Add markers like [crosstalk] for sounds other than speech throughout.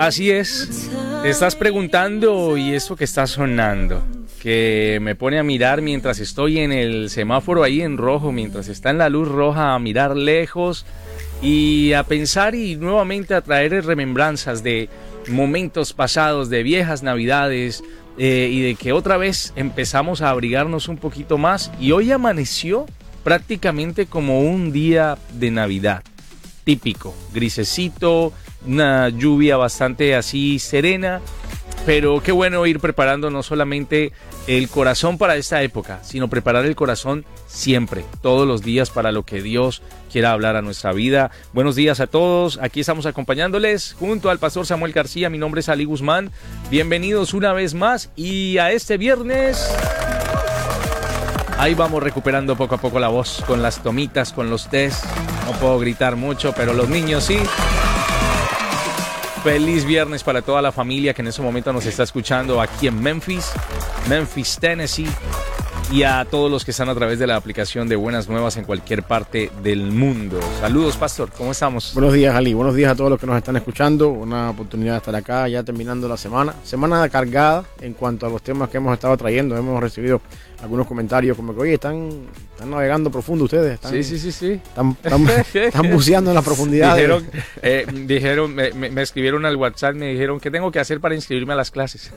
Así es. Te estás preguntando y eso que está sonando, que me pone a mirar mientras estoy en el semáforo ahí en rojo, mientras está en la luz roja, a mirar lejos y a pensar y nuevamente a traer remembranzas de momentos pasados, de viejas navidades eh, y de que otra vez empezamos a abrigarnos un poquito más y hoy amaneció prácticamente como un día de Navidad típico, grisecito, una lluvia bastante así serena, pero qué bueno ir preparando no solamente el corazón para esta época, sino preparar el corazón siempre, todos los días para lo que Dios quiera hablar a nuestra vida. Buenos días a todos, aquí estamos acompañándoles junto al pastor Samuel García, mi nombre es Ali Guzmán, bienvenidos una vez más y a este viernes... Ahí vamos recuperando poco a poco la voz con las tomitas, con los test. No puedo gritar mucho, pero los niños sí. Feliz viernes para toda la familia que en este momento nos está escuchando aquí en Memphis, Memphis, Tennessee, y a todos los que están a través de la aplicación de Buenas Nuevas en cualquier parte del mundo. Saludos, Pastor, ¿cómo estamos? Buenos días, Ali. Buenos días a todos los que nos están escuchando. Una oportunidad de estar acá ya terminando la semana. Semana cargada en cuanto a los temas que hemos estado trayendo. Hemos recibido algunos comentarios como que, oye, están, están navegando profundo ustedes. Están, sí, sí, sí, sí. Están, están, [laughs] buceando en la profundidad. Dijeron, eh, dijeron me, me, escribieron al WhatsApp, me dijeron, ¿qué tengo que hacer para inscribirme a las clases?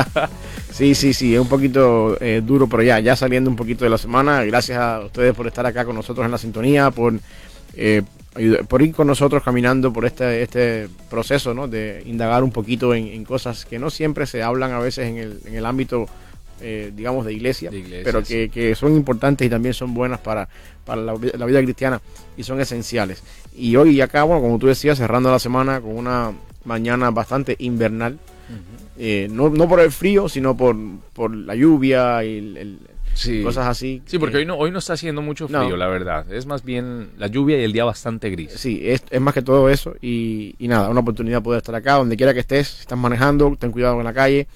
[laughs] sí, sí, sí, es un poquito eh, duro, pero ya, ya saliendo un poquito de la semana. Gracias a ustedes por estar acá con nosotros en la sintonía, por... Eh, por ir con nosotros caminando por este, este proceso ¿no? de indagar un poquito en, en, cosas que no siempre se hablan a veces en el, en el ámbito eh, digamos, de iglesia, pero que, son importantes y también son buenas para, para la, vida cristiana y son esenciales. Y hoy acá, bueno, como tú decías, cerrando la semana con una mañana bastante invernal, eh, no, no, por el frío, sino por, por la lluvia y cosas así. Sí, porque hoy no, hoy no está haciendo mucho frío, la verdad. Es más bien la lluvia y el día bastante gris. Sí, es, es más que todo eso. Y, y, nada, una oportunidad poder estar acá, donde quiera que estés, si estás manejando, ten cuidado en la calle.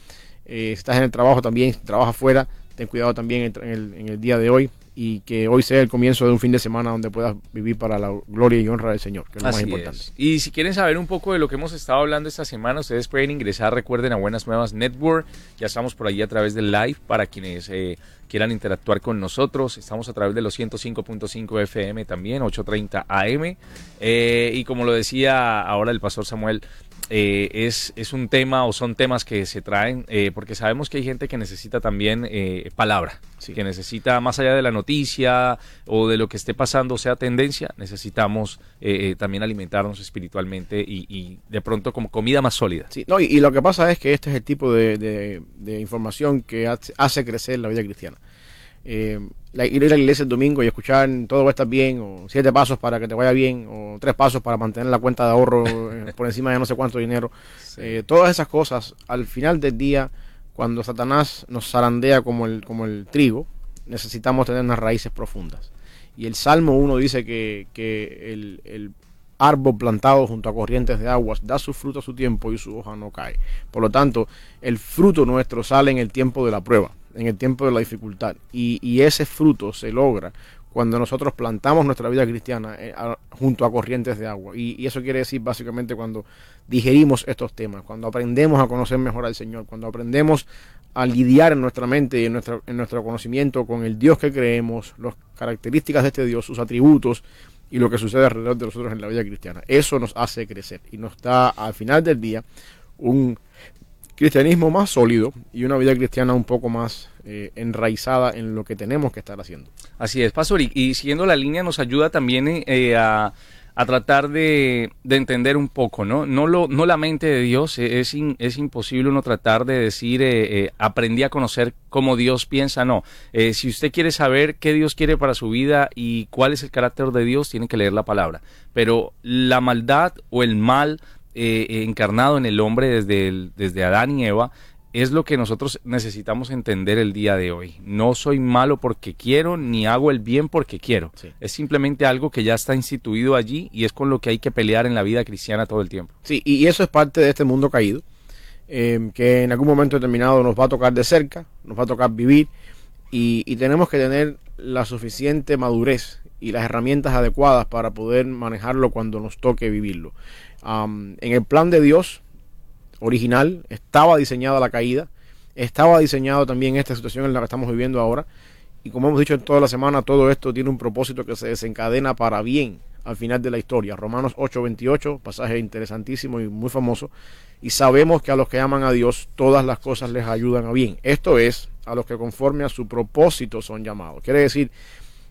Eh, estás en el trabajo también, si trabajas fuera, ten cuidado también en el, en el, día de hoy y que hoy sea el comienzo de un fin de semana donde puedas vivir para la gloria y honra del Señor, que es lo más importante. Y si quieren saber un poco de lo que hemos estado hablando esta semana, ustedes pueden ingresar, recuerden, a Buenas Nuevas Network. Ya estamos por ahí a través del live para quienes eh, quieran interactuar con nosotros. Estamos a través de los 105.5 FM también, 8.30 AM. Eh, y como lo decía ahora el pastor Samuel, eh, es, es, un tema o son temas que se traen eh, porque sabemos que hay gente que necesita también eh, palabra, que necesita más allá de la noticia o de lo que esté pasando, sea tendencia, necesitamos también alimentarnos espiritualmente y, de pronto como comida más sólida. Sí, no, y, lo que pasa es que este es el tipo de, de información que hace crecer la vida cristiana ir a la iglesia el domingo y escuchar todo va a estar bien, o siete pasos para que te vaya bien, o tres pasos para mantener la cuenta de ahorro eh, [laughs] por encima de no sé cuánto dinero. Eh, todas esas cosas, al final del día, cuando Satanás nos zarandea como el, como el trigo, necesitamos tener unas raíces profundas. Y el Salmo 1 dice que, que el, el árbol plantado junto a corrientes de aguas da su fruto a su tiempo y su hoja no cae. Por lo tanto, el fruto nuestro sale en el tiempo de la prueba en el tiempo de la dificultad. Y, ese fruto se logra cuando nosotros plantamos nuestra vida cristiana eh, junto a corrientes de agua. Y, eso quiere decir básicamente cuando digerimos estos temas, cuando aprendemos a conocer mejor al Señor, cuando aprendemos a lidiar en nuestra mente y en, nuestra, en nuestro conocimiento con el Dios que creemos, las características de este Dios, sus atributos y lo que sucede alrededor de nosotros en la vida cristiana. Eso nos hace crecer y nos da al final del día un cristianismo más sólido y una vida cristiana un poco más eh, enraizada en lo que tenemos que estar haciendo. Así es, Pastor, y, siguiendo la línea nos ayuda también eh, a, tratar de, entender un poco, ¿no? No, lo, no la mente de Dios, eh, es, es imposible uno tratar de decir, aprendí a conocer cómo Dios piensa, no. si usted quiere saber qué Dios quiere para su vida y cuál es el carácter de Dios, tiene que leer la palabra. Pero la maldad o el mal eh, encarnado en el hombre desde, desde Adán y Eva, es lo que nosotros necesitamos entender el día de hoy. No soy malo porque quiero, ni hago el bien porque quiero. Es simplemente algo que ya está instituido allí y es con lo que hay que pelear en la vida cristiana todo el tiempo. Sí, y eso es parte de este mundo caído, eh, que en algún momento determinado nos va a tocar de cerca, nos va a tocar vivir y, y tenemos que tener la suficiente madurez y las herramientas adecuadas para poder manejarlo cuando nos toque vivirlo en el plan de Dios, original, estaba diseñada la caída, estaba diseñado también esta situación en la que estamos viviendo ahora. Y como hemos dicho en toda la semana, todo esto tiene un propósito que se desencadena para bien al final de la historia. Romanos 8:28, pasaje interesantísimo y muy famoso. Y sabemos que a los que aman a Dios, todas las cosas les ayudan a bien. Esto es, a los que conforme a su propósito son llamados. Quiere decir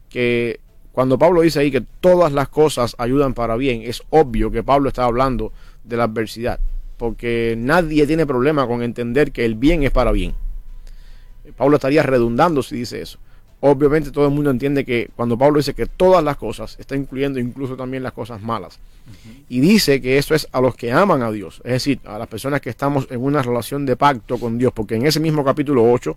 que cuando Pablo dice ahí que todas las cosas ayudan para bien, es obvio que Pablo está hablando de la adversidad, porque nadie tiene problema con entender que el bien es para bien. Pablo estaría redundando si dice eso. Obviamente todo el mundo entiende que cuando Pablo dice que todas las cosas, está incluyendo incluso también las cosas malas. Y dice que eso es a los que aman a Dios, es decir, a las personas que estamos en una relación de pacto con Dios, porque en ese mismo capítulo 8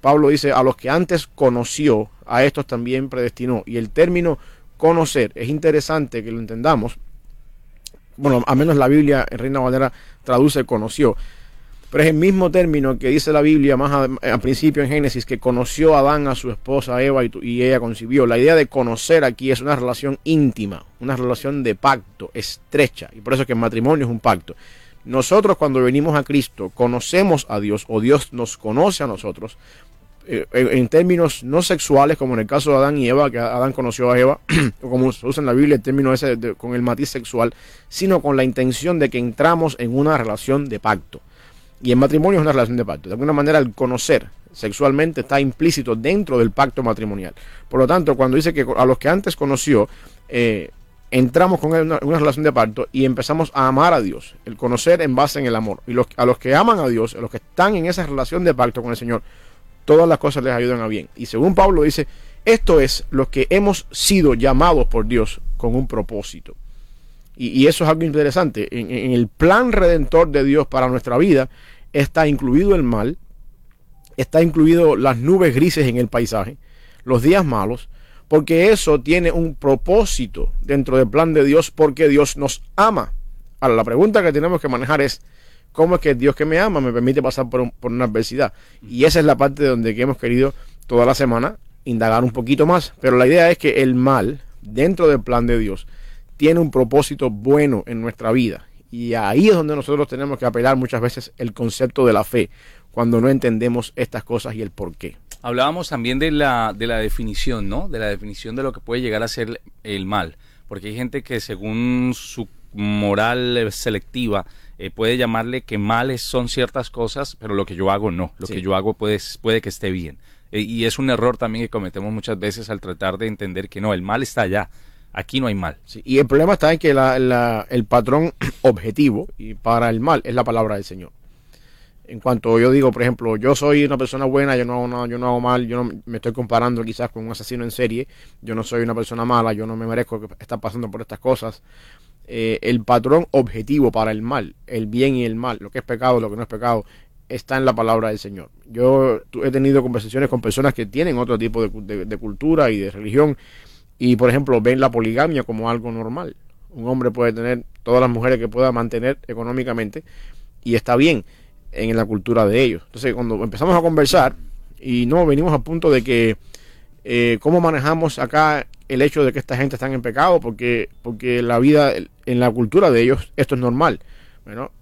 Pablo dice, a los que antes conoció, a estos también predestinó. Y el término conocer es interesante que lo entendamos. Bueno, a menos la Biblia en Reina Valera traduce conoció. Pero es el mismo término que dice la Biblia más al principio en Génesis, que conoció a Adán a su esposa Eva y, y, ella concibió. La idea de conocer aquí es una relación íntima, una relación de pacto, estrecha. Y por eso es que el matrimonio es un pacto. Nosotros cuando venimos a Cristo conocemos a Dios o Dios nos conoce a nosotros eh, en términos no sexuales, como en el caso de Adán y Eva, que Adán conoció a Eva, o [clears throat] como se usa en la Biblia el término ese con el matiz sexual, sino con la intención de que entramos en una relación de pacto. Y el matrimonio es una relación de pacto. De alguna manera, el conocer sexualmente está implícito dentro del pacto matrimonial. Por lo tanto, cuando dice que a los que antes conoció, eh, entramos con una, relación de pacto y empezamos a amar a Dios, el conocer en base en el amor. Y a los que aman a Dios, a los que están en esa relación de pacto con el Señor, todas las cosas les ayudan a bien. Y según Pablo dice, esto es lo que hemos sido llamados por Dios con un propósito. Y, y eso es algo interesante. En, en, el plan redentor de Dios para nuestra vida está incluido el mal, está incluido las nubes grises en el paisaje, los días malos, porque eso tiene un propósito dentro del plan de Dios, porque Dios nos ama. Ahora, la pregunta que tenemos que manejar es, cómo es que Dios que me ama me permite pasar por, un, por una adversidad. Y esa es la parte donde hemos querido toda la semana indagar un poquito más. Pero la idea es que el mal, dentro del plan de Dios, tiene un propósito bueno en nuestra vida. Y ahí es donde nosotros tenemos que apelar muchas veces el concepto de la fe, cuando no entendemos estas cosas y el por qué. Hablábamos también de la, de la definición, ¿no? De la definición de lo que puede llegar a ser el mal. Porque hay gente que según su moral selectiva eh, puede llamarle que males son ciertas cosas, pero lo que yo hago no. Lo sí. que yo hago puede, puede que esté bien. Eh, y es un error también que cometemos muchas veces al tratar de entender que no, el mal está allá. Aquí no hay mal. Sí, y el problema está en que la, la, el patrón [clears throat] objetivo y para el mal es la palabra del Señor. En cuanto yo digo, por ejemplo, yo soy una persona buena, yo no hago, nada, yo no hago mal, yo no me estoy comparando quizás con un asesino en serie, yo no soy una persona mala, yo no me merezco estar pasando por estas cosas. Eh, el patrón objetivo para el mal, el bien y el mal, lo que es pecado, lo que no es pecado, está en la palabra del Señor. Yo he tenido conversaciones con personas que tienen otro tipo de, de cultura y de religión y, por ejemplo, ven la poligamia como algo normal. Un hombre puede tener todas las mujeres que pueda mantener económicamente y está bien en la cultura de ellos. Entonces, cuando empezamos a conversar y no venimos a punto de que eh, cómo manejamos acá el hecho de que esta gente está en pecado, porque, porque la vida en la cultura de ellos esto es normal. Bueno,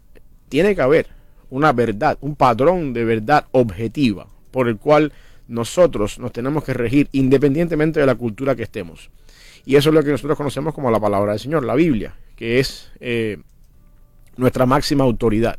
tiene que haber una verdad, un patrón de verdad objetiva por el cual nosotros nos tenemos que regir independientemente de la cultura que estemos. Y eso es lo que nosotros conocemos como la palabra del Señor, la Biblia, que es eh, nuestra máxima autoridad.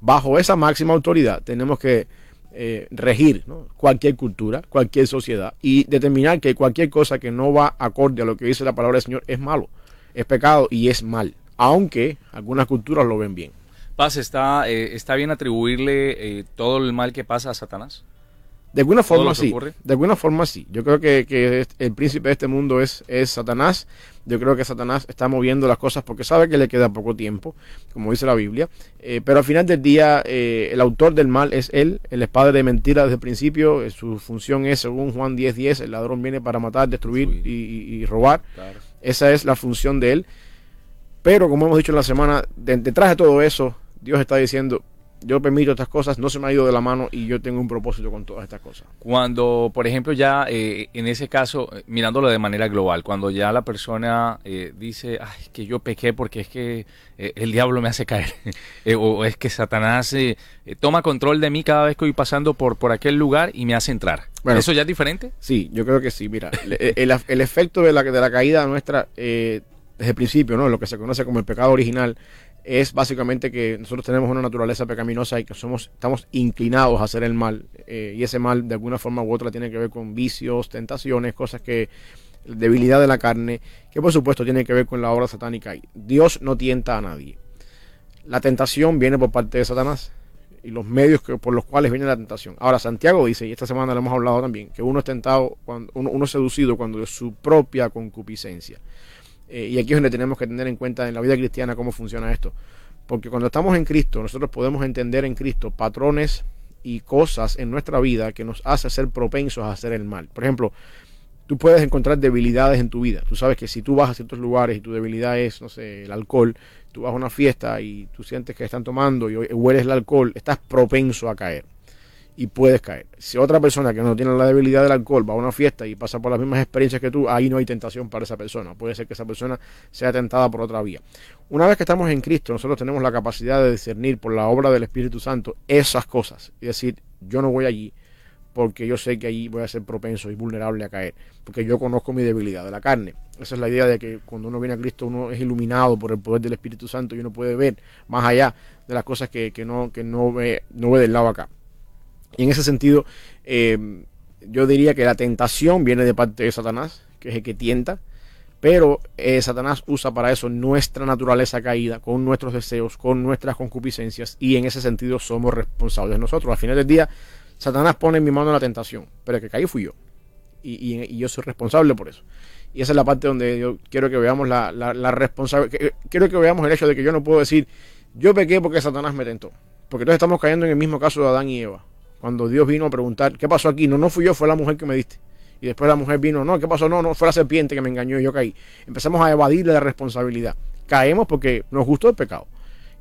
Bajo esa máxima autoridad tenemos que eh, regir cualquier cultura, cualquier sociedad y determinar que cualquier cosa que no va acorde a lo que dice la palabra del Señor es malo, es pecado y es mal, aunque algunas culturas lo ven bien. Paz, ¿está, eh, ¿está bien atribuirle eh, todo el mal que pasa a Satanás? De alguna forma sí. De alguna forma sí. Yo creo que, que, el príncipe de este mundo es, es Satanás. Yo creo que Satanás está moviendo las cosas porque sabe que le queda poco tiempo, como dice la Biblia. Eh, pero al final del día, eh, el autor del mal es él. Él es padre de mentira desde el principio. Eh, su función es, según Juan 10:10, 10, el ladrón viene para matar, destruir y, robar. Claro. Esa es la función de él. Pero como hemos dicho en la semana, de, detrás de todo eso, Dios está diciendo, yo permito estas cosas, no se me ha ido de la mano y yo tengo un propósito con todas estas cosas. Cuando, por ejemplo, ya eh, en ese caso, eh, mirándolo de manera global, cuando ya la persona eh, dice, ay, que yo pequé porque es que el diablo me hace caer, [laughs] o es que Satanás toma control de mí cada vez que voy pasando por, por aquel lugar y me hace entrar. ¿Eso ya es diferente? Sí, yo creo que sí. Mira, el, el, efecto de la, de la caída nuestra desde el principio, ¿no? lo que se conoce como el pecado original, es básicamente que nosotros tenemos una naturaleza pecaminosa y que somos, estamos inclinados a hacer el mal. Eh, y ese mal, de alguna forma u otra, tiene que ver con vicios, tentaciones, cosas que. debilidad de la carne, que por supuesto tiene que ver con la obra satánica. Dios no tienta a nadie. La tentación viene por parte de Satanás y los medios que, por los cuales viene la tentación. Ahora, Santiago dice, y esta semana lo hemos hablado también, que uno es tentado, cuando, uno, uno es seducido cuando es su propia concupiscencia. Eh, y aquí es donde tenemos que tener en cuenta en la vida cristiana cómo funciona esto. Porque cuando estamos en Cristo, nosotros podemos entender en Cristo patrones y cosas en nuestra vida que nos hace ser propensos a hacer el mal. Por ejemplo, tú puedes encontrar debilidades en tu vida. Tú sabes que si tú vas a ciertos lugares y tu debilidad es, no sé, el alcohol, tú vas a una fiesta y tú sientes que están tomando y hueles el alcohol, estás propenso a caer y puedes caer. Si otra persona que no tiene la debilidad del alcohol va a una fiesta y pasa por las mismas experiencias que tú, ahí no hay tentación para esa persona. Puede ser que esa persona sea tentada por otra vía. Una vez que estamos en Cristo, nosotros tenemos la capacidad de discernir por la obra del Espíritu Santo esas cosas y decir, yo no voy allí porque yo sé que allí voy a ser propenso y vulnerable a caer, porque yo conozco mi debilidad de la carne. Esa es la idea de que cuando uno viene a Cristo uno es iluminado por el poder del Espíritu Santo y uno puede ver más allá de las cosas que, no, que no, ve, no ve del lado acá. Y en ese sentido, eh, yo diría que la tentación viene de parte de Satanás, que es el que tienta, pero eh, Satanás usa para eso nuestra naturaleza caída, con nuestros deseos, con nuestras concupiscencias, y en ese sentido somos responsables nosotros. Al final del día, Satanás pone en mi mano la tentación, pero el que caí fui yo, y, yo soy responsable por eso. Y esa es la parte donde yo quiero que veamos la, la, responsabilidad, quiero que veamos el hecho de que yo no puedo decir, yo pequé porque Satanás me tentó, porque entonces estamos cayendo en el mismo caso de Adán y Eva cuando Dios vino a preguntar, ¿qué pasó aquí? No, no fui yo, fue la mujer que me diste. Y después la mujer vino, no, ¿qué pasó? No, no, fue la serpiente que me engañó y yo caí. Empezamos a evadirle la responsabilidad. Caemos porque nos gustó el pecado.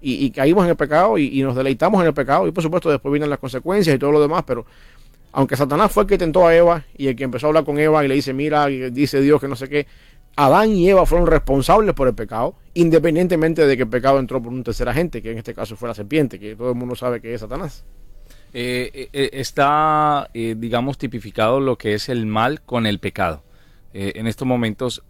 Y, caímos en el pecado y, nos deleitamos en el pecado. Y por supuesto después vienen las consecuencias y todo lo demás. Pero aunque Satanás fue el que tentó a Eva y el que empezó a hablar con Eva y le dice, mira, y dice Dios que no sé qué, Adán y Eva fueron responsables por el pecado, independientemente de que el pecado entró por un tercer agente, que en este caso fue la serpiente, que todo el mundo sabe que es Satanás. Eh, eh, está, eh, digamos, tipificado lo que es el mal con el pecado. en estos momentos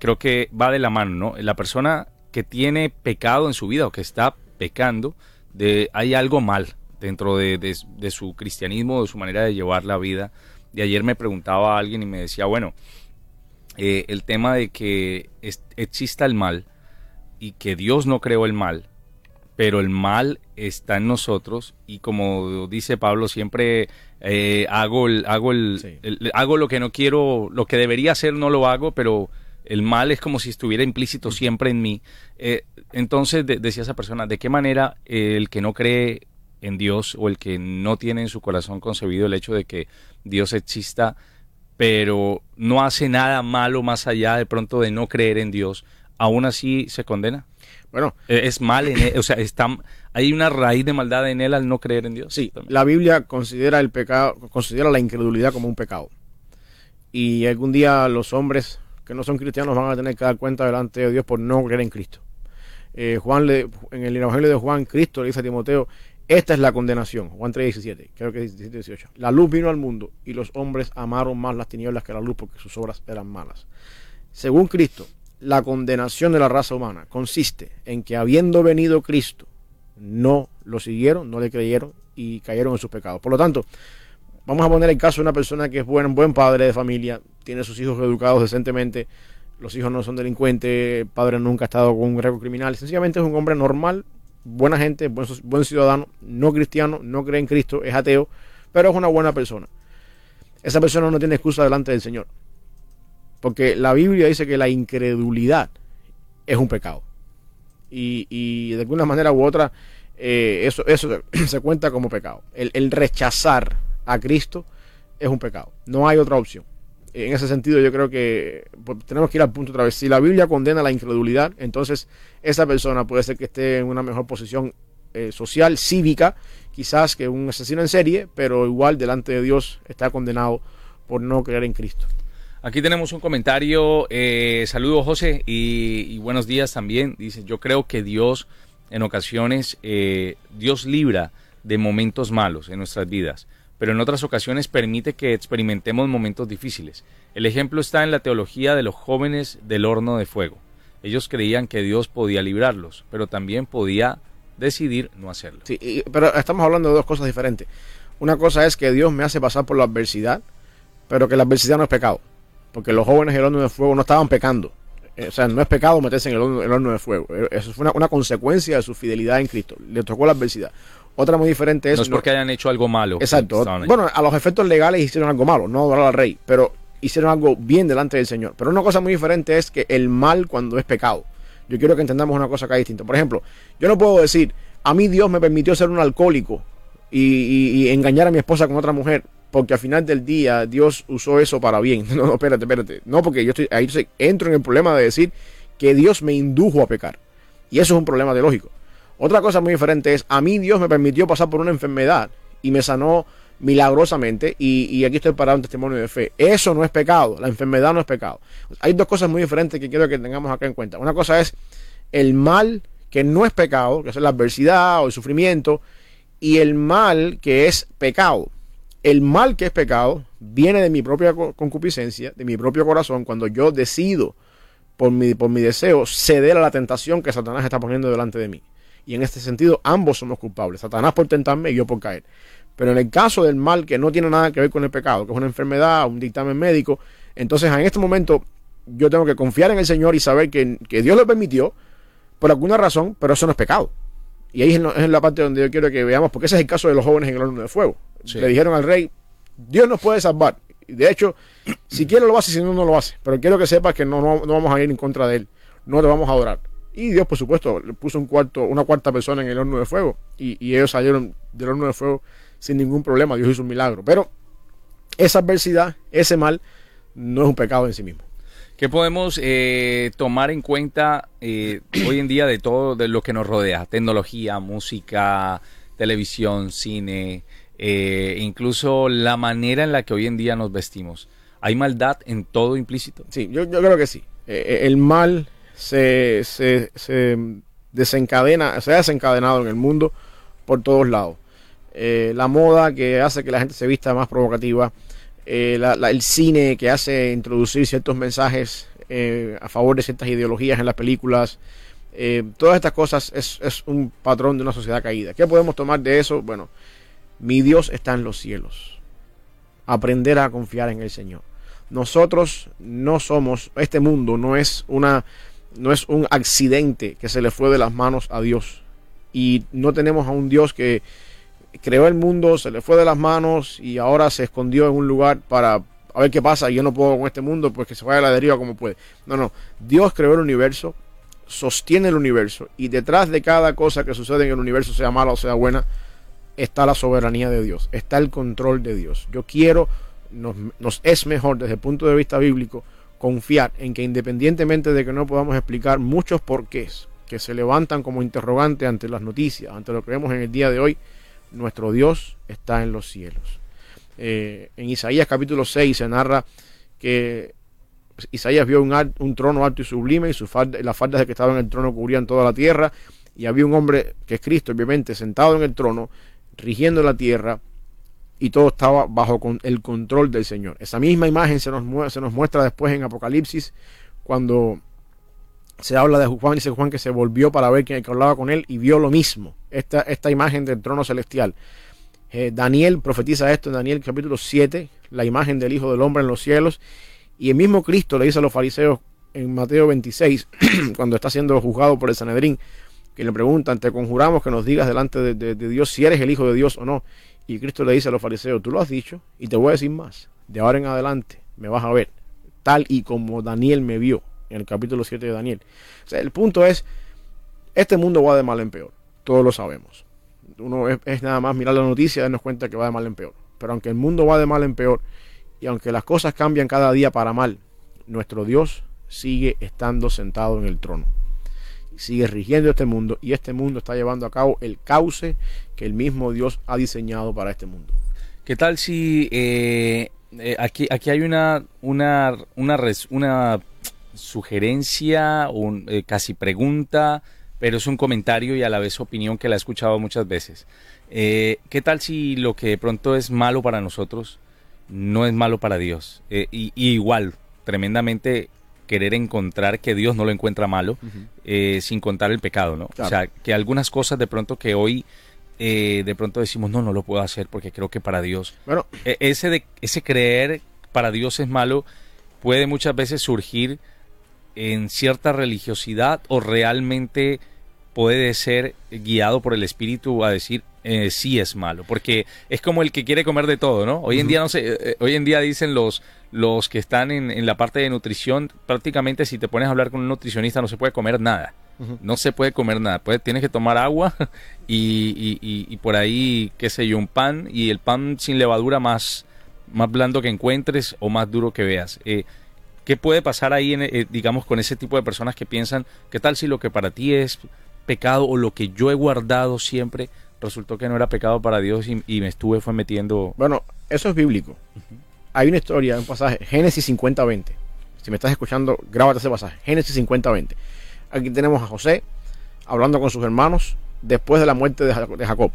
creo que va de la mano, ¿no? La persona que tiene pecado en su vida o que está pecando, hay algo mal dentro de, su cristianismo, de su manera de llevar la vida. De ayer me preguntaba a alguien y me decía, bueno, el tema de que exista el mal y que Dios no creó el mal, pero el mal está en nosotros y como dice Pablo siempre eh, hago el, hago el, hago lo que no quiero lo que debería hacer no lo hago pero el mal es como si estuviera implícito siempre en mí. Eh, entonces decía esa persona de qué manera el que no cree en Dios o el que no tiene en su corazón concebido el hecho de que Dios exista pero no hace nada malo más allá de pronto de no creer en Dios aún así se condena bueno, eh, es mal, en o sea, está, hay una raíz de maldad en él al no creer en Dios. Sí, la Biblia considera el pecado, considera la incredulidad como un pecado. Y algún día los hombres que no son cristianos van a tener que dar cuenta delante de Dios por no creer en Cristo. Eh, Juan le, en el Evangelio de Juan, Cristo le dice a Timoteo, esta es la condenación, Juan 3:17, creo que es 17, 18. La luz vino al mundo y los hombres amaron más las tinieblas que la luz porque sus obras eran malas. Según Cristo, la condenación de la raza humana consiste en que habiendo venido Cristo, no lo siguieron, no le creyeron y cayeron en sus pecados. Por lo tanto, vamos a poner el caso de una persona que es buen, buen padre de familia, tiene sus hijos educados decentemente, los hijos no son delincuentes, el padre nunca ha estado con un récord criminal, sencillamente es un hombre normal, buena gente, buen, buen ciudadano, no cristiano, no cree en Cristo, es ateo, pero es una buena persona. Esa persona no tiene excusa delante del Señor. Porque la Biblia dice que la incredulidad es un pecado. Y, de alguna manera u otra, eh, eso, eso se [clears throat] cuenta como pecado. El, rechazar a Cristo es un pecado. No hay otra opción. En ese sentido, yo creo que pues, tenemos que ir al punto otra vez. Si la Biblia condena la incredulidad, entonces esa persona puede ser que esté en una mejor posición eh, social, cívica, quizás que un asesino en serie, pero igual delante de Dios está condenado por no creer en Cristo. Aquí tenemos un comentario. Eh, saludos, José, y, buenos días también. Dice, yo creo que Dios en ocasiones, eh, Dios libra de momentos malos en nuestras vidas, pero en otras ocasiones permite que experimentemos momentos difíciles. El ejemplo está en la teología de los jóvenes del horno de fuego. Ellos creían que Dios podía librarlos, pero también podía decidir no hacerlo. Sí, pero estamos hablando de dos cosas diferentes. Una cosa es que Dios me hace pasar por la adversidad, pero que la adversidad no es pecado porque los jóvenes del horno de fuego no estaban pecando. Eh, o sea, no es pecado meterse en el horno, de fuego. Eh, eso fue una, consecuencia de su fidelidad en Cristo. Le tocó la adversidad. Otra muy diferente es... No es porque hayan hecho algo malo. Exacto. Bueno, a los efectos legales hicieron algo malo, no adorar al rey, pero hicieron algo bien delante del Señor. Pero una cosa muy diferente es que el mal cuando es pecado. Yo quiero que entendamos una cosa acá distinta. Por ejemplo, yo no puedo decir, a mí Dios me permitió ser un alcohólico y engañar a mi esposa con otra mujer porque al final del día Dios usó eso para bien. [laughs] No, no, espérate, espérate. No, porque yo estoy ahí entro en el problema de decir que Dios me indujo a pecar. Y eso es un problema teológico. Otra cosa muy diferente es, a mí Dios me permitió pasar por una enfermedad y me sanó milagrosamente y, aquí estoy parado en testimonio de fe. Eso no es pecado, la enfermedad no es pecado. Hay dos cosas muy diferentes que quiero que tengamos acá en cuenta. Una cosa es el mal que no es pecado, que es la adversidad o el sufrimiento, y el mal que es pecado el mal que es pecado viene de mi propia concupiscencia, de mi propio corazón, cuando yo decido por mi, por mi deseo ceder a la tentación que Satanás está poniendo delante de mí. Y en este sentido, ambos somos culpables. Satanás por tentarme y yo por caer. Pero en el caso del mal que no tiene nada que ver con el pecado, que es una enfermedad, un dictamen médico, entonces en este momento yo tengo que confiar en el Señor y saber que, Dios lo permitió por alguna razón, pero eso no es pecado. Y ahí es la parte donde yo quiero que veamos, porque ese es el caso de los jóvenes en el horno de fuego. Le dijeron al rey, Dios nos puede salvar. De hecho, si quiere lo hace, si no, no lo hace. Pero quiero que sepas que no, no, vamos a ir en contra de él. No te vamos a adorar. Y Dios, por supuesto, le puso un cuarto, una cuarta persona en el horno de fuego. Y, ellos salieron del horno de fuego sin ningún problema. Dios hizo un milagro. Pero esa adversidad, ese mal, no es un pecado en sí mismo. ¿Qué podemos eh, tomar en cuenta eh, [clears throat] hoy en día de todo de lo que nos rodea? Tecnología, música, televisión, cine, eh, incluso la manera en la que hoy en día nos vestimos. ¿Hay maldad en todo implícito? Sí, yo, creo que sí. Eh, eh, el mal se, se, desencadena, se ha desencadenado en el mundo por todos lados. la moda que hace que la gente se vista más provocativa, el cine que hace introducir ciertos mensajes a favor de ciertas ideologías en las películas, todas estas cosas es, es, un patrón de una sociedad caída. ¿Qué podemos tomar de eso? Bueno, mi Dios está en los cielos. Aprender a confiar en el Señor. Nosotros no somos, este mundo no es una no es un accidente que se le fue de las manos a Dios. Y no tenemos a un Dios que creó el mundo, se le fue de las manos y ahora se escondió en un lugar para a ver qué pasa. Yo no puedo con este mundo, pues que se vaya a la deriva como puede. No, no. Dios creó el universo, sostiene el universo y detrás de cada cosa que sucede en el universo, sea mala o sea buena, está la soberanía de Dios, está el control de Dios. Yo quiero, nos, es mejor desde el punto de vista bíblico confiar en que independientemente de que no podamos explicar muchos porqués que se levantan como interrogante ante las noticias, ante lo que vemos en el día de hoy, nuestro Dios está en los cielos. Eh, en Isaías capítulo 6 se narra que Isaías vio un, trono alto y sublime y las faldas de que estaba en el trono cubrían toda la tierra y había un hombre que es Cristo, obviamente, sentado en el trono rigiendo la tierra y todo estaba bajo el control del Señor. Esa misma imagen se nos muestra después en Apocalipsis cuando se habla de Juan, dice Juan que se volvió para ver quién hablaba con él y vio lo mismo, esta, esta imagen del trono celestial. Eh, Daniel profetiza esto en Daniel capítulo 7, la imagen del Hijo del Hombre en los cielos, y el mismo Cristo le dice a los fariseos en Mateo 26, [clears throat] cuando está siendo juzgado por el Sanedrín, que le preguntan, te conjuramos que nos digas delante de, Dios si eres el Hijo de Dios o no. Y Cristo le dice a los fariseos, tú lo has dicho y te voy a decir más. De ahora en adelante me vas a ver, tal y como Daniel me vio en el capítulo 7 de Daniel. El punto es, este mundo va de mal en peor, todos lo sabemos. Uno es, nada más mirar la noticia y darnos cuenta que va de mal en peor. Pero aunque el mundo va de mal en peor y aunque las cosas cambian cada día para mal, nuestro Dios sigue estando sentado en el trono sigue rigiendo este mundo y este mundo está llevando a cabo el cauce que el mismo Dios ha diseñado para este mundo. ¿Qué tal si eh, eh, aquí, aquí hay una, una, una, una sugerencia, un, eh, casi pregunta, pero es un comentario y a la vez opinión que la he escuchado muchas veces. ¿Qué tal si lo que de pronto es malo para nosotros no es malo para Dios? y, igual, tremendamente querer encontrar que Dios no lo encuentra malo, sin contar el pecado, ¿no? O sea, que algunas cosas de pronto que hoy eh, de pronto decimos, no, no lo puedo hacer porque creo que para Dios. Bueno, e, ese, de, ese creer para Dios es malo puede muchas veces surgir en cierta religiosidad o realmente puede ser guiado por el espíritu a decir eh, sí es malo, porque es como el que quiere comer de todo, ¿no? Hoy en día no sé, eh, hoy en día dicen los los que están en, en, la parte de nutrición, prácticamente si te pones a hablar con un nutricionista no se puede comer nada. No se puede comer nada. Puede, tienes que tomar agua [laughs] y, y, por ahí, qué sé yo, un pan y el pan sin levadura más, más blando que encuentres o más duro que veas. Eh, ¿Qué puede pasar ahí, en, eh, digamos, con ese tipo de personas que piensan, ¿qué tal si lo que para ti es pecado o lo que yo he guardado siempre resultó que no era pecado para Dios y, me estuve fue metiendo... Bueno, eso es bíblico. Hay una historia, un pasaje, Génesis 50-20. Si me estás escuchando, grábate ese pasaje. Génesis 50-20. Aquí tenemos a José hablando con sus hermanos después de la muerte de Jacob.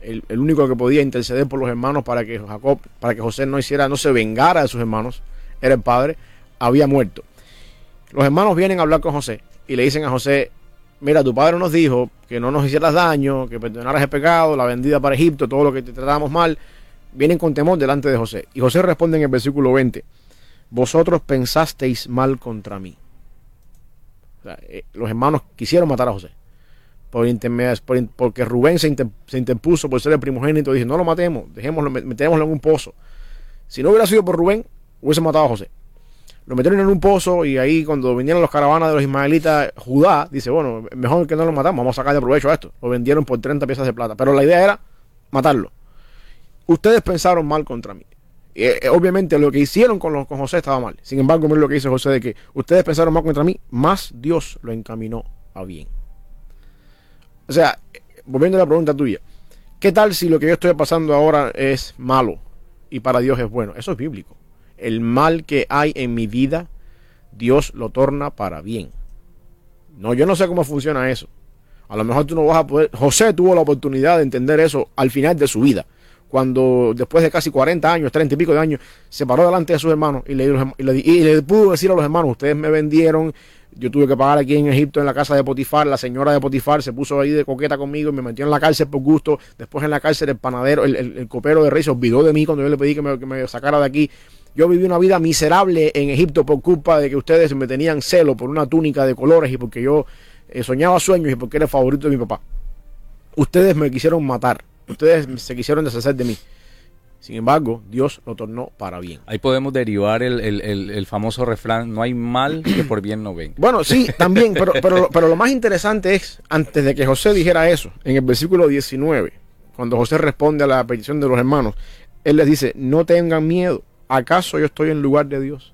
El, único que podía interceder por los hermanos para que Jacob, para que José no hiciera, no se vengara de sus hermanos, era el padre, había muerto. Los hermanos vienen a hablar con José y le dicen a José, mira, tu padre nos dijo que no nos hicieras daño, que perdonaras el pecado, la vendida para Egipto, todo lo que te tratábamos mal. Vienen con temor delante de José. Y José responde en el versículo 20, vosotros pensasteis mal contra mí. Eh, los hermanos quisieron matar a José. Por, porque Rubén se, interpuso por ser el primogénito dice, no lo matemos, dejémoslo, metémoslo en un pozo. Si no hubiera sido por Rubén, hubiese matado a José. Lo metieron en un pozo y ahí cuando vinieron los caravanas de los ismaelitas, Judá dice, bueno, mejor que no lo matamos, vamos a sacar de provecho a esto. Lo vendieron por 30 piezas de plata. Pero la idea era matarlo. Ustedes pensaron mal contra mí. Eh, eh, obviamente lo que hicieron con, los, con José estaba mal. Sin embargo, miren lo que dice José de que ustedes pensaron mal contra mí, más Dios lo encaminó a bien. O sea, volviendo a la pregunta tuya, ¿qué tal si lo que yo estoy pasando ahora es malo y para Dios es bueno? Eso es bíblico. El mal que hay en mi vida, Dios lo torna para bien. No, yo no sé cómo funciona eso. A lo mejor tú no vas a poder. José tuvo la oportunidad de entender eso al final de su vida cuando después de casi 40 años, 30 y pico de años, se paró delante de sus hermanos y le, y le, pudo decir a los hermanos, ustedes me vendieron, yo tuve que pagar aquí en Egipto en la casa de Potifar, la señora de Potifar se puso ahí de coqueta conmigo y me metió en la cárcel por gusto, después en la cárcel el panadero, el, copero de rey se olvidó de mí cuando yo le pedí que me sacara de aquí. Yo viví una vida miserable en Egipto por culpa de que ustedes me tenían celo por una túnica de colores y porque yo eh, soñaba sueños y porque era el favorito de mi papá. Ustedes me quisieron matar ustedes se quisieron deshacer de mí. Sin embargo, Dios lo tornó para bien. Ahí podemos derivar el, famoso refrán, no hay mal que por bien no venga. Bueno, sí, [laughs] también, pero, pero, pero lo más interesante es, antes de que José dijera eso, en el versículo 19, cuando José responde a la petición de los hermanos, él les dice, no tengan miedo, ¿acaso yo estoy en lugar de Dios?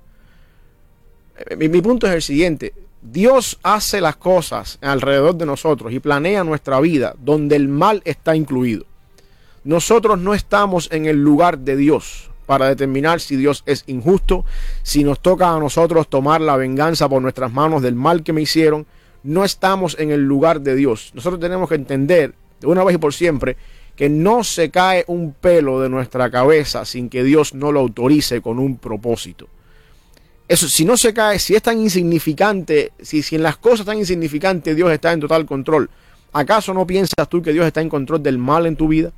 Eh, mi punto es el siguiente, Dios hace las cosas alrededor de nosotros y planea nuestra vida donde el mal está incluido. Nosotros no estamos en el lugar de Dios para determinar si Dios es injusto, si nos toca a nosotros tomar la venganza por nuestras manos del mal que me hicieron. No estamos en el lugar de Dios. Nosotros tenemos que entender de una vez y por siempre que no se cae un pelo de nuestra cabeza sin que Dios no lo autorice con un propósito. Eso, si no se cae, si es tan insignificante, si, si en las cosas tan insignificantes Dios está en total control, ¿acaso no piensas tú que Dios está en control del mal en tu vida?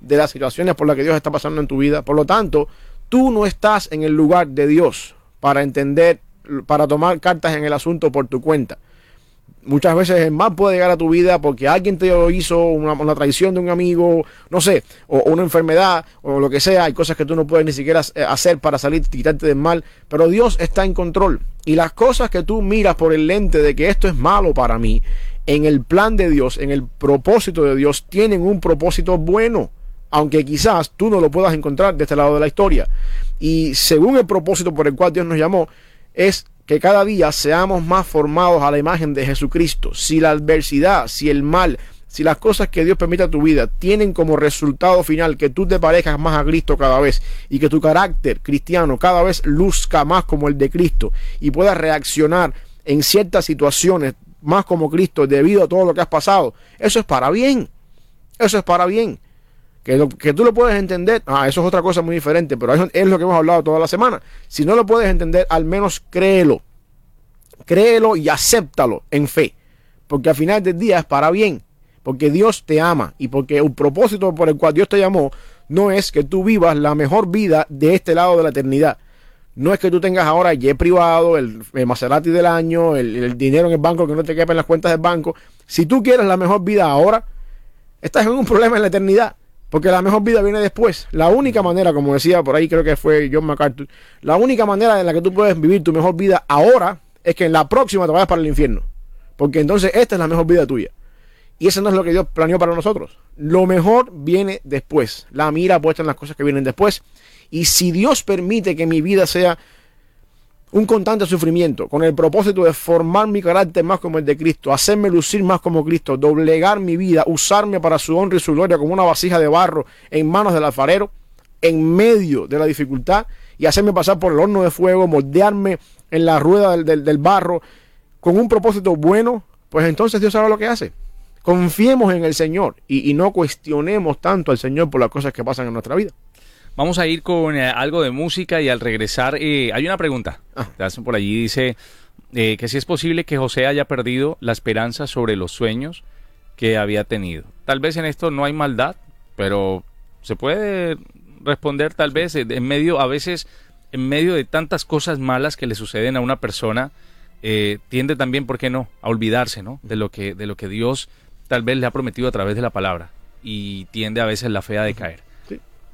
de las situaciones por las que Dios está pasando en tu vida. Por lo tanto, tú no estás en el lugar de Dios para entender, para tomar cartas en el asunto por tu cuenta. Muchas veces el mal puede llegar a tu vida porque alguien te lo hizo, una, traición de un amigo, no sé, o, una enfermedad, o lo que sea. Hay cosas que tú no puedes ni siquiera eh, hacer para salir, quitarte del mal. Pero Dios está en control. Y las cosas que tú miras por el lente de que esto es malo para mí, en el plan de Dios, en el propósito de Dios, tienen un propósito bueno aunque quizás tú no lo puedas encontrar de este lado de la historia. Y según el propósito por el cual Dios nos llamó, es que cada día seamos más formados a la imagen de Jesucristo. Si la adversidad, si el mal, si las cosas que Dios permite a tu vida tienen como resultado final que tú te parezcas más a Cristo cada vez y que tu carácter cristiano cada vez luzca más como el de Cristo y puedas reaccionar en ciertas situaciones más como Cristo debido a todo lo que has pasado, eso es para bien. Eso es para bien. Que, tú lo puedes entender, ah, eso es otra cosa muy diferente, pero es lo que hemos hablado toda la semana. Si no lo puedes entender, al menos créelo. Créelo y acéptalo en fe. Porque al final del día es para bien porque Dios te ama y porque el propósito por el cual Dios te llamó no es que tú vivas la mejor vida de este lado de la eternidad. No es que tú tengas ahora el jet privado, el, Maserati del año, el, dinero en el banco que no te quepa en las cuentas del banco. Si tú quieres la mejor vida ahora, estás en un problema en la eternidad. Porque la mejor vida viene después. La única manera, como decía por ahí, creo que fue John MacArthur, la única manera en la que tú puedes vivir tu mejor vida ahora es que en la próxima te vayas para el infierno. Porque entonces esta es la mejor vida tuya. Y eso no es lo que Dios planeó para nosotros. Lo mejor viene después. La mira puesta en las cosas que vienen después. Y si Dios permite que mi vida sea un constante sufrimiento, con el propósito de formar mi carácter más como el de Cristo, hacerme lucir más como Cristo, doblegar mi vida, usarme para su honra y su gloria como una vasija de barro en manos del alfarero, en medio de la dificultad, y hacerme pasar por el horno de fuego, moldearme en la rueda del, barro, con un propósito bueno, pues entonces Dios sabe lo que hace. Confiemos en el Señor y, no cuestionemos tanto al Señor por las cosas que pasan en nuestra vida. Vamos a ir con eh, algo de música y al regresar eh, hay una pregunta. Ah. hacen por allí dice eh, que si es posible que José haya perdido la esperanza sobre los sueños que había tenido. Tal vez en esto no hay maldad, pero se puede responder tal vez en medio, a veces en medio de tantas cosas malas que le suceden a una persona, tiende también, ¿por qué no?, a olvidarse, ¿no?, de lo que, de lo que Dios tal vez le ha prometido a través de la palabra y tiende a veces la fe a decaer.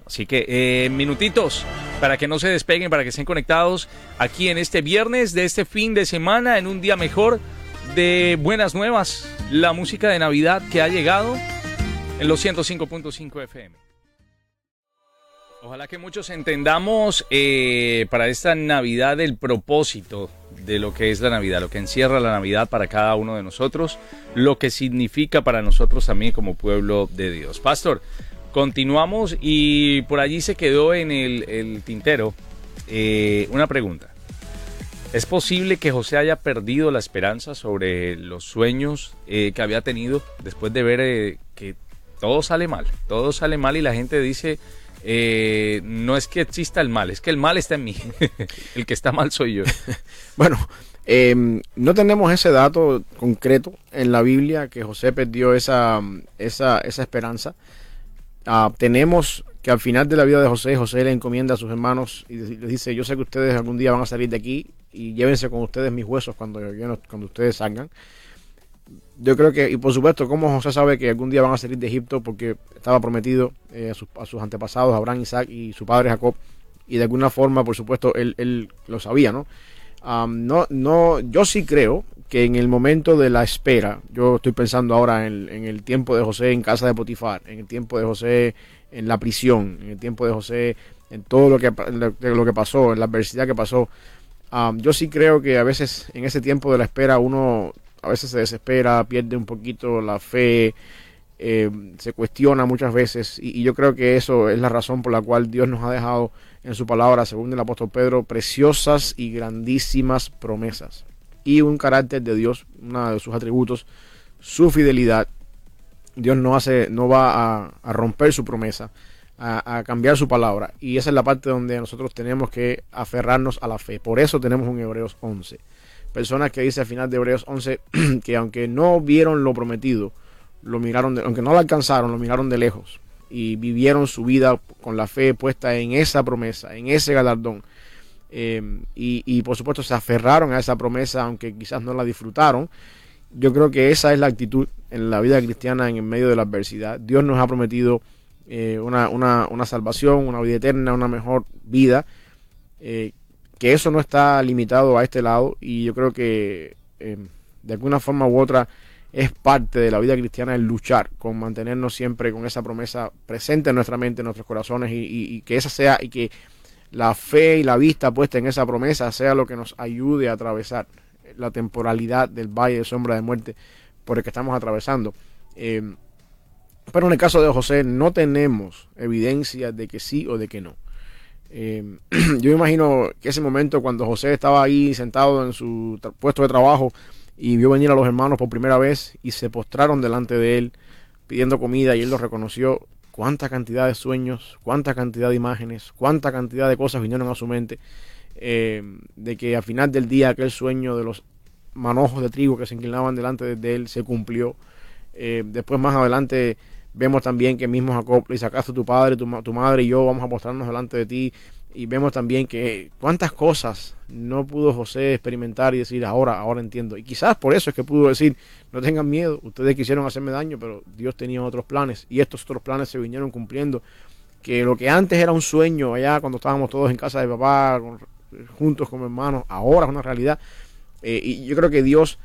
Así que eh, minutitos para que no se despeguen, para que estén conectados aquí en este viernes de este fin de semana, en un día mejor de buenas nuevas, la música de Navidad que ha llegado en los 105.5 FM. Ojalá que muchos entendamos eh, para esta Navidad el propósito de lo que es la Navidad, lo que encierra la Navidad para cada uno de nosotros, lo que significa para nosotros también como pueblo de Dios. Pastor, continuamos y por allí se quedó en el, tintero eh, una pregunta. ¿Es posible que José haya perdido la esperanza sobre los sueños eh, que había tenido después de ver eh, que todo sale mal? Todo sale mal y la gente dice, no es que exista el mal, es que el mal está en mí. [laughs] el que está mal soy yo. [laughs] bueno, em, no tenemos ese dato concreto en la Biblia que José perdió esa, esa esperanza. Ah, tenemos que al final de la vida de José, José le encomienda a sus hermanos y les dice, yo sé que ustedes algún día van a salir de aquí y llévense con ustedes mis huesos cuando, cuando ustedes salgan yo creo que, y por supuesto, como José sabe que algún día van a salir de Egipto porque estaba prometido eh, a, sus, a, sus, antepasados, Abraham, Isaac y su padre Jacob, y de alguna forma, por supuesto, él, él lo sabía, ¿no? No, no, yo sí creo que en el momento de la espera, yo estoy pensando ahora en, el tiempo de José en casa de Potifar, en el tiempo de José en la prisión, en el tiempo de José en todo lo que, lo que pasó, en la adversidad que pasó. yo sí creo que a veces en ese tiempo de la espera uno a veces se desespera, pierde un poquito la fe, eh, se cuestiona muchas veces y, yo creo que eso es la razón por la cual Dios nos ha dejado en su palabra, según el apóstol Pedro, preciosas y grandísimas promesas y un carácter de Dios, uno de sus atributos, su fidelidad. Dios no hace, no va a, romper su promesa, a, a, cambiar su palabra. Y esa es la parte donde nosotros tenemos que aferrarnos a la fe. Por eso tenemos un Hebreos 11 personas que dice al final de Hebreos 11 [clears throat] que aunque no vieron lo prometido, lo miraron, de, aunque no lo alcanzaron, lo miraron de lejos y vivieron su vida con la fe puesta en esa promesa, en ese galardón. Em, y, y, por supuesto se aferraron a esa promesa, aunque quizás no la disfrutaron. Yo creo que esa es la actitud en la vida cristiana en medio de la adversidad. Dios nos ha prometido eh, una, una, una, salvación, una vida eterna, una mejor vida. Eh, que eso no está limitado a este lado y yo creo que em, de alguna forma u otra es parte de la vida cristiana el luchar con mantenernos siempre con esa promesa presente en nuestra mente, en nuestros corazones y, que esa sea y que la fe y la vista puesta en esa promesa sea lo que nos ayude a atravesar la temporalidad del valle de sombra de muerte por el que estamos atravesando. Eh, pero en el caso de José no tenemos evidencia de que sí o de que no. Eh, [clears throat] yo imagino que ese momento cuando José estaba ahí sentado en su puesto de trabajo y vio venir a los hermanos por primera vez y se postraron delante de él pidiendo comida y él los reconoció, cuánta cantidad de sueños, cuánta cantidad de imágenes, cuánta cantidad de cosas vinieron a su mente, eh, de que al final del día aquel sueño de los manojos de trigo que se inclinaban delante de él se cumplió. Eh, después más adelante Vemos también que mismo Jacob le ¿acaso tu padre, tu, tu madre y yo vamos a mostrarnos delante de ti? Y vemos también que cuántas cosas no pudo José experimentar y decir, ahora, ahora entiendo. Y quizás por eso es que pudo decir, no tengan miedo, ustedes quisieron hacerme daño, pero Dios tenía otros planes. Y estos otros planes se vinieron cumpliendo. Que lo que antes era un sueño allá cuando estábamos todos en casa de papá, juntos como hermanos, ahora es una realidad. Eh, y yo creo que Dios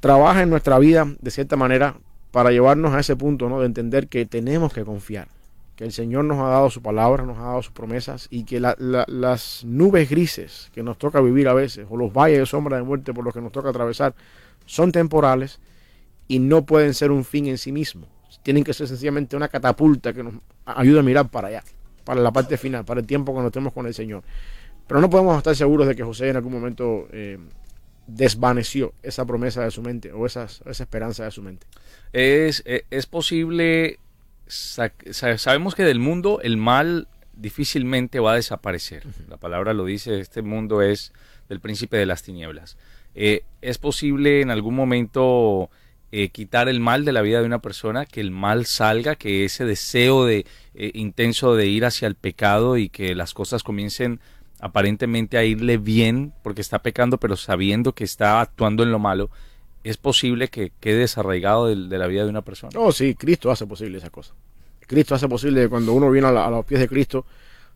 trabaja en nuestra vida de cierta manera para llevarnos a ese punto ¿no? de entender que tenemos que confiar, que el Señor nos ha dado su palabra, nos ha dado sus promesas y que las nubes grises que nos toca vivir a veces, o los valles de sombra de muerte por los que nos toca atravesar, son temporales y no pueden ser un fin en sí mismo. Tienen que ser sencillamente una catapulta que nos ayude a mirar para allá, para la parte final, para el tiempo que nos estemos con el Señor. Pero no podemos estar seguros de que José en algún momento eh, desvaneció esa promesa de su mente o esa esperanza de su mente. Es, e, es, posible, sabemos que del mundo el mal difícilmente va a desaparecer. La palabra lo dice, este mundo es del príncipe de las tinieblas. Eh, es posible en algún momento eh, quitar el mal de la vida de una persona, que el mal salga, que ese deseo de, eh, intenso de ir hacia el pecado y que las cosas comiencen aparentemente a irle bien porque está pecando, pero sabiendo que está actuando en lo malo, es posible que quede desarraigado de, la vida de una persona. Oh, sí, Cristo hace posible esa cosa. Cristo hace posible que cuando uno viene a, los pies de Cristo,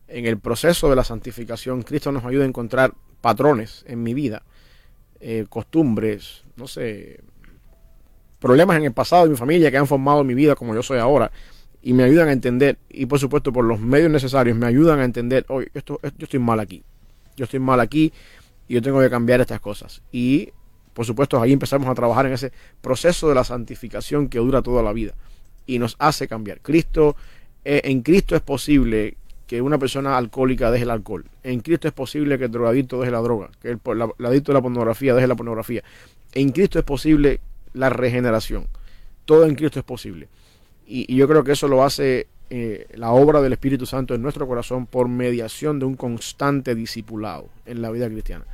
en el proceso de la santificación, Cristo nos ayuda a encontrar patrones en mi vida, eh, costumbres, no sé, problemas en el pasado de mi familia que han formado mi vida como yo soy ahora y me ayudan a entender, y por supuesto por los medios necesarios, me ayudan a entender, oye, esto, yo estoy mal aquí, yo estoy mal aquí y yo tengo que cambiar estas cosas. Y por supuesto ahí empezamos a trabajar en ese proceso de la santificación que dura toda la vida y nos hace cambiar. Cristo, eh, en Cristo es posible que una persona alcohólica deje el alcohol. En Cristo es posible que el drogadicto deje la droga, que el, el adicto de la pornografía deje la pornografía. En Cristo es posible la regeneración. Todo en Cristo es posible. Y, yo creo que eso lo hace eh, la obra del Espíritu Santo en nuestro corazón por mediación de un constante discipulado en la vida cristiana.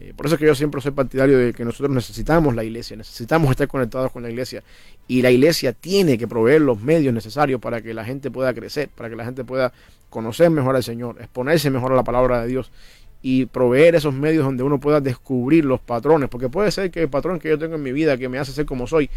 Eh, por eso es que yo siempre soy partidario de que nosotros necesitamos la iglesia, necesitamos estar conectados con la iglesia y la iglesia tiene que proveer los medios necesarios para que la gente pueda crecer, para que la gente pueda conocer mejor al Señor, exponerse mejor a la palabra de Dios y proveer esos medios donde uno pueda descubrir los patrones, porque puede ser que el patrón que yo tengo en mi vida que me hace ser como soy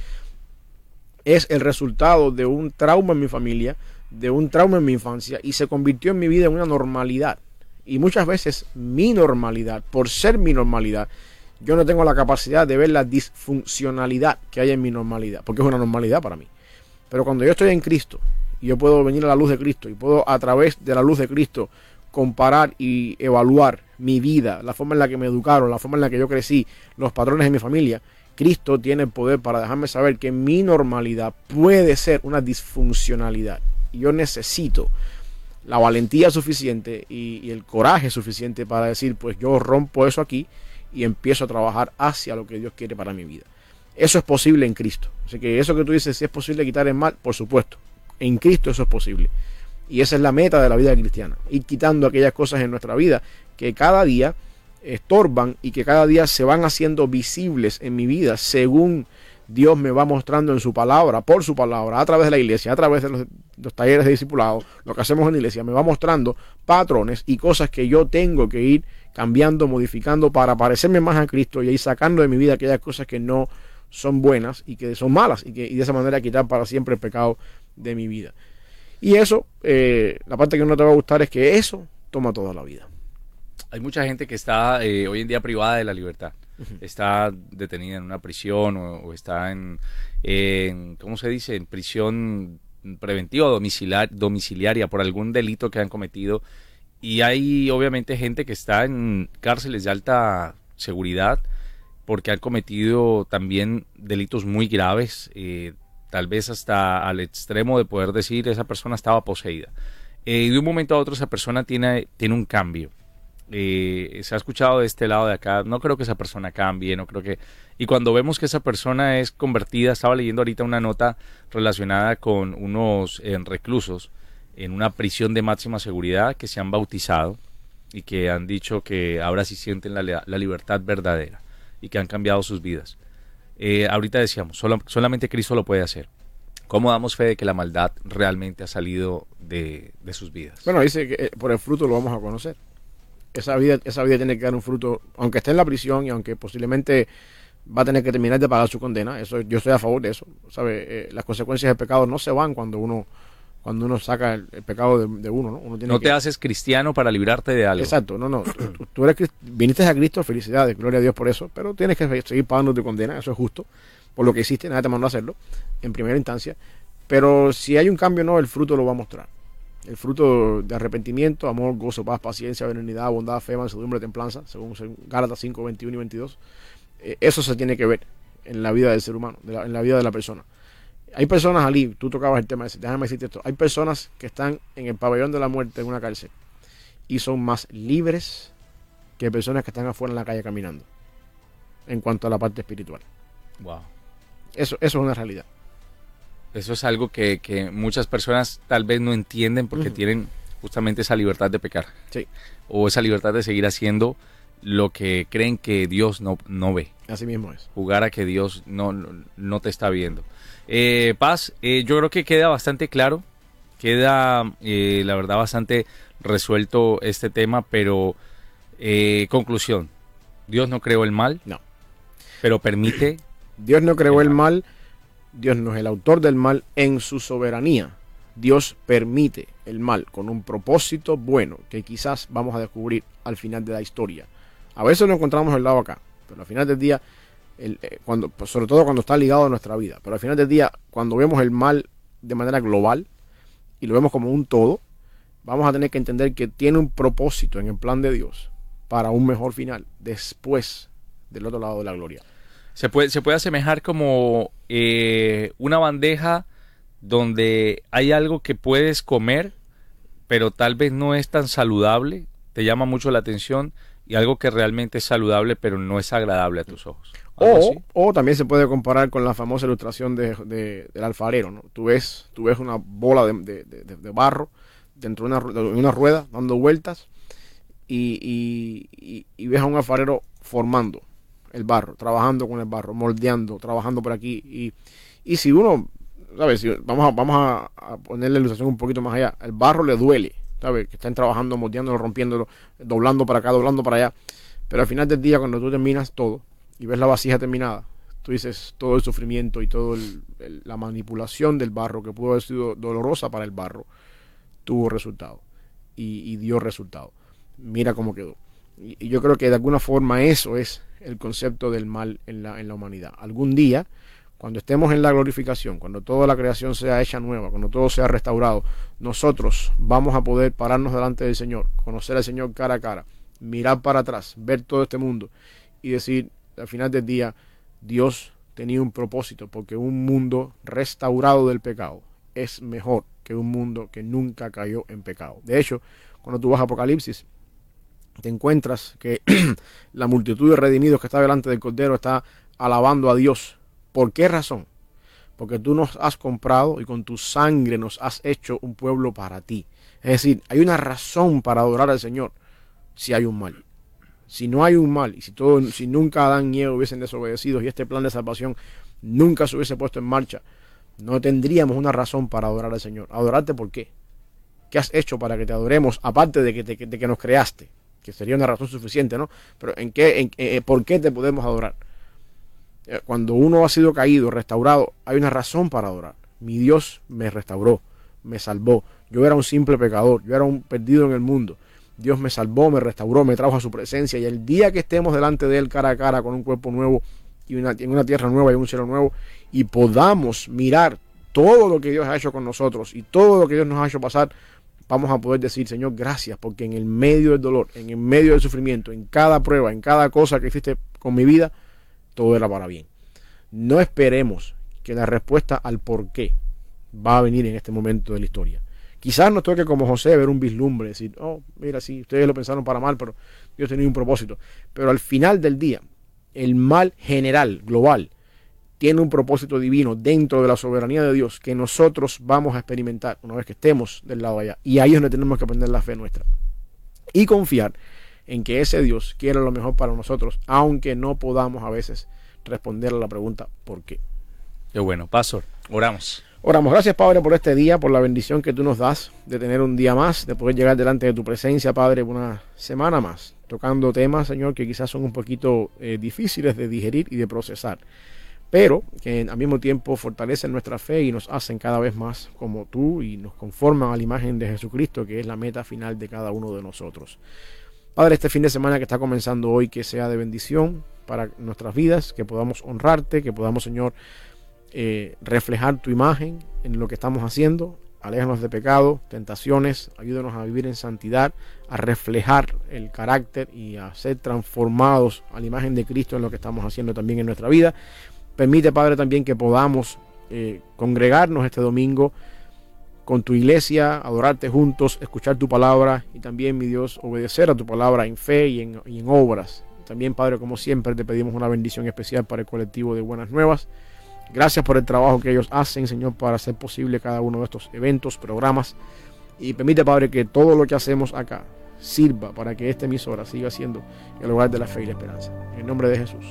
es el resultado de un trauma en mi familia, de un trauma en mi infancia y se convirtió en mi vida en una normalidad. Y muchas veces mi normalidad, por ser mi normalidad, yo no tengo la capacidad de ver la disfuncionalidad que hay en mi normalidad, porque es una normalidad para mí. Pero cuando yo estoy en Cristo y yo puedo venir a la luz de Cristo y puedo a través de la luz de Cristo comparar y evaluar mi vida, la forma en la que me educaron, la forma en la que yo crecí, los patrones de mi familia, Cristo tiene el poder para dejarme saber que mi normalidad puede ser una disfuncionalidad. Yo necesito la valentía suficiente y, el coraje suficiente para decir, pues yo rompo eso aquí y empiezo a trabajar hacia lo que Dios quiere para mi vida. Eso es posible en Cristo. Así que eso que tú dices, si es posible quitar el mal, por supuesto. En Cristo eso es posible. Y esa es la meta de la vida cristiana. Ir quitando aquellas cosas en nuestra vida que cada día estorban y que cada día se van haciendo visibles en mi vida según Dios me va mostrando en su palabra, por su palabra, a través de la iglesia, a través de los, talleres de discipulado, lo que hacemos en la iglesia, me va mostrando patrones y cosas que yo tengo que ir cambiando, modificando para parecerme más a Cristo y ir sacando de mi vida aquellas cosas que no son buenas y que son malas y que de esa manera quitar para siempre el pecado de mi vida. Y eso, eh, la parte que no te va a gustar es que eso toma toda la vida. Hay mucha gente que está eh, hoy en día privada de la libertad. Está detenida en una prisión o, está en, ¿cómo se dice?, en prisión preventiva o domiciliaria por algún delito que han cometido y hay obviamente gente que está en cárceles de alta seguridad porque han cometido también delitos muy graves, eh, tal vez hasta al extremo de poder decir esa persona estaba poseída. Eh, de un momento a otro esa persona tiene, tiene un cambio. Eh, se ha escuchado de este lado de acá, no creo que esa persona cambie, no creo que... Y cuando vemos que esa persona es convertida, estaba leyendo ahorita una nota relacionada con unos reclusos en una prisión de máxima seguridad que se han bautizado y que han dicho que ahora sí sienten la, libertad verdadera y que han cambiado sus vidas. Eh, ahorita decíamos, solamente Cristo lo puede hacer. ¿Cómo damos fe de que la maldad realmente ha salido de, sus vidas? Bueno, dice que eh, por el fruto lo vamos a conocer. Esa vida, esa vida tiene que dar un fruto, aunque esté en la prisión y aunque posiblemente va a tener que terminar de pagar su condena. Eso, yo estoy a favor de eso. ¿sabe? Eh, las consecuencias del pecado no se van cuando uno cuando uno saca el, pecado de, uno, ¿no? Uno tiene no te haces cristiano para librarte de algo. Exacto, no, no. tú, eres, viniste a Cristo, felicidades, gloria a Dios por eso, pero tienes que seguir pagando tu condena, eso es justo, por lo que hiciste, nadie te mandó a hacerlo, en primera instancia. Pero si hay un cambio, no, el fruto lo va a mostrar. El fruto de arrepentimiento, amor, gozo, paz, paciencia, benignidad, bondad, fe, mansedumbre, templanza, según Gálatas 5, 21 y 22. Eh, eso se tiene que ver en la vida del ser humano, en la vida de la persona. Hay personas, Ali, tú tocabas el tema ese, déjame decirte esto. Hay personas que están en el pabellón de la muerte en una cárcel y son más libres que personas que están afuera en la calle caminando en cuanto a la parte espiritual. Wow. Eso, eso es una realidad. Eso es algo que, muchas personas tal vez no entienden porque tienen justamente esa libertad de pecar. Sí. O esa libertad de seguir haciendo lo que creen que Dios no, no ve. Así mismo es. Jugar a que Dios no, no te está viendo. Eh, Paz, eh, yo creo que queda bastante claro, queda eh, la verdad bastante resuelto este tema, pero conclusión, Dios no creó el mal, no, pero permite. Dios no creó el mal, Dios no es el autor del mal en su soberanía. Dios permite el mal con un propósito bueno que quizás vamos a descubrir al final de la historia. A veces lo encontramos al lado acá, pero al final del día eh, cuando, pues, sobre todo cuando está ligado a nuestra vida. Pero al final del día, cuando vemos el mal de manera global y lo vemos como un todo, vamos a tener que entender que tiene un propósito en el plan de Dios para un mejor final después del otro lado de la gloria. Se puede, se puede asemejar como eh, una bandeja donde hay algo que puedes comer, pero tal vez no es tan saludable, te llama mucho la atención, y algo que realmente es saludable, pero no es agradable a tus ojos. O, también se puede comparar con la famosa ilustración de, del alfarero. ¿no? Tú, ves, tú ves una bola de, barro dentro de una, una, rueda dando vueltas y, y, ves a un alfarero formando el barro, trabajando con el barro, moldeando, trabajando por aquí. Y, y si uno, ¿sabes? Vamos, a, vamos a, poner la ilustración un poquito más allá, el barro le duele, ¿sabes? Que están trabajando, moldeándolo, rompiéndolo, doblando para acá, doblando para allá. Pero al final del día, cuando tú terminas todo, y ves la vasija terminada, tú dices todo el sufrimiento y toda la manipulación del barro que pudo haber sido dolorosa para el barro, tuvo resultado y, dio resultado. Mira cómo quedó. Y, yo creo que de alguna forma eso es el concepto del mal en la, en la humanidad. Algún día, cuando estemos en la glorificación, cuando toda la creación sea hecha nueva, cuando todo sea restaurado, nosotros vamos a poder pararnos delante del Señor, conocer al Señor cara a cara, mirar para atrás, ver todo este mundo y decir, al final del día, Dios tenía un propósito, porque un mundo restaurado del pecado es mejor que un mundo que nunca cayó en pecado. De hecho, cuando tú vas a Apocalipsis, te encuentras que [clears throat] la multitud de redimidos que está delante del Cordero está alabando a Dios. ¿Por qué razón? Porque tú nos has comprado y con tu sangre nos has hecho un pueblo para ti. Es decir, hay una razón para adorar al Señor si hay un mal si no hay un mal y si, todo, si nunca Adán y Eva hubiesen desobedecido y este plan de salvación nunca se hubiese puesto en marcha, no tendríamos una razón para adorar al Señor. ¿Adorarte por qué? ¿Qué has hecho para que te adoremos aparte de que, de que nos creaste? Que sería una razón suficiente, ¿no? Pero ¿en qué, en, eh, ¿por qué te podemos adorar? Eh, cuando uno ha sido caído, restaurado, hay una razón para adorar. Mi Dios me restauró, me salvó. Yo era un simple pecador, yo era un perdido en el mundo. Dios me salvó, me restauró, me trajo a su presencia. Y el día que estemos delante de Él cara a cara con un cuerpo nuevo y en una tierra nueva y un cielo nuevo, y podamos mirar todo lo que Dios ha hecho con nosotros y todo lo que Dios nos ha hecho pasar, vamos a poder decir, Señor, gracias, porque en el medio del dolor, en el medio del sufrimiento, en cada prueba, en cada cosa que hiciste con mi vida, todo era para bien. No esperemos que la respuesta al por qué va a venir en este momento de la historia. Quizás nos toque como José ver un vislumbre, decir, oh, mira, sí, ustedes lo pensaron para mal, pero Dios tenía un propósito. Pero al final del día, el mal general, global, tiene un propósito divino dentro de la soberanía de Dios que nosotros vamos a experimentar una vez que estemos del lado allá. Y ahí es donde tenemos que aprender la fe nuestra. Y confiar en que ese Dios quiere lo mejor para nosotros, aunque no podamos a veces responder a la pregunta ¿por qué? Qué bueno, Pastor, oramos. Oramos, gracias Padre por este día, por la bendición que tú nos das de tener un día más, de poder llegar delante de tu presencia, Padre, una semana más, tocando temas, Señor, que quizás son un poquito eh, difíciles de digerir y de procesar, pero que al mismo tiempo fortalecen nuestra fe y nos hacen cada vez más como tú y nos conforman a la imagen de Jesucristo, que es la meta final de cada uno de nosotros. Padre, este fin de semana que está comenzando hoy, que sea de bendición para nuestras vidas, que podamos honrarte, que podamos, Señor, eh, reflejar tu imagen en lo que estamos haciendo. Aléjanos de pecado, tentaciones, ayúdanos a vivir en santidad, a reflejar el carácter y a ser transformados a la imagen de Cristo en lo que estamos haciendo también en nuestra vida. Permite, Padre, también que podamos eh, congregarnos este domingo con tu iglesia, adorarte juntos, escuchar tu palabra y también, mi Dios, obedecer a tu palabra en fe y en, y en obras. También, Padre, como siempre, te pedimos una bendición especial para el colectivo de Buenas Nuevas. Gracias por el trabajo que ellos hacen, Señor, para hacer posible cada uno de estos eventos, programas. Y permite, Padre, que todo lo que hacemos acá sirva para que esta emisora siga siendo el lugar de la fe y la esperanza. En el nombre de Jesús.